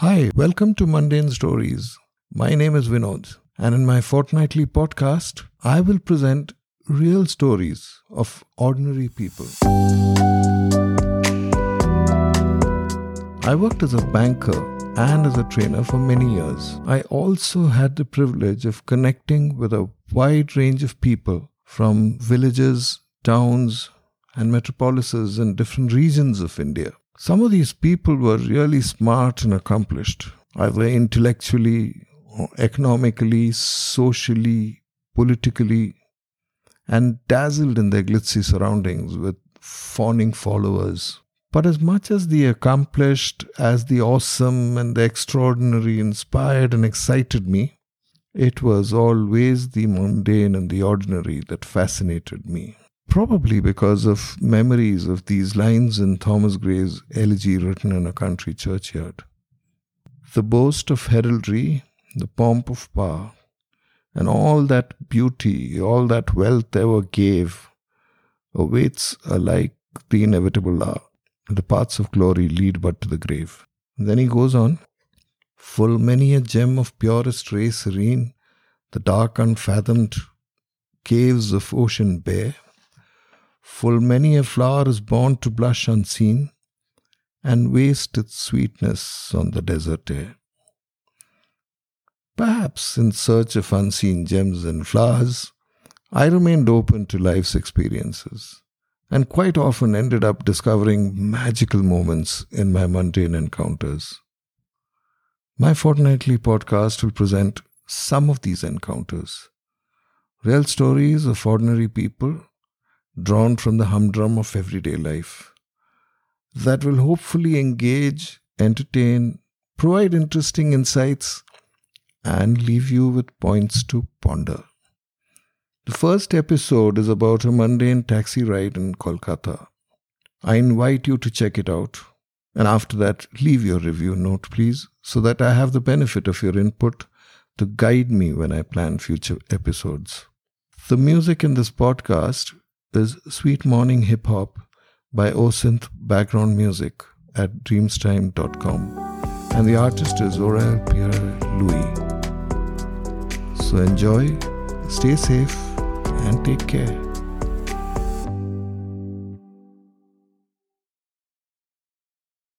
Hi, welcome to Mundane Stories. My name is Vinod, and in my fortnightly podcast, I will present real stories of ordinary people. I worked as a banker and as a trainer for many years. I also had the privilege of connecting with a wide range of people from villages, towns, and metropolises in different regions of India. Some of these people were really smart and accomplished, either intellectually, economically, socially, politically, and dazzled in their glitzy surroundings with fawning followers. But as much as the accomplished, as the awesome and the extraordinary inspired and excited me, it was always the mundane and the ordinary that fascinated me probably because of memories of these lines in Thomas Gray's elegy written in a country churchyard. The boast of heraldry, the pomp of power, and all that beauty, all that wealth ever gave, awaits alike the inevitable hour. The paths of glory lead but to the grave. And then he goes on Full many a gem of purest ray serene, the dark unfathomed caves of ocean bare Full many a flower is born to blush unseen and waste its sweetness on the desert air. Perhaps in search of unseen gems and flowers, I remained open to life's experiences and quite often ended up discovering magical moments in my mundane encounters. My fortnightly podcast will present some of these encounters, real stories of ordinary people drawn from the humdrum of everyday life that will hopefully engage, entertain, provide interesting insights, and leave you with points to ponder. The first episode is about a mundane taxi ride in Kolkata. I invite you to check it out. And after that, leave your review note, please, so that I have the benefit of your input to guide me when I plan future episodes. The music in this podcast is Sweet Morning Hip Hop by OSynth Background Music at dreamstime.com. And the artist is Aurel Pierre Louis. So enjoy, stay safe, and take care.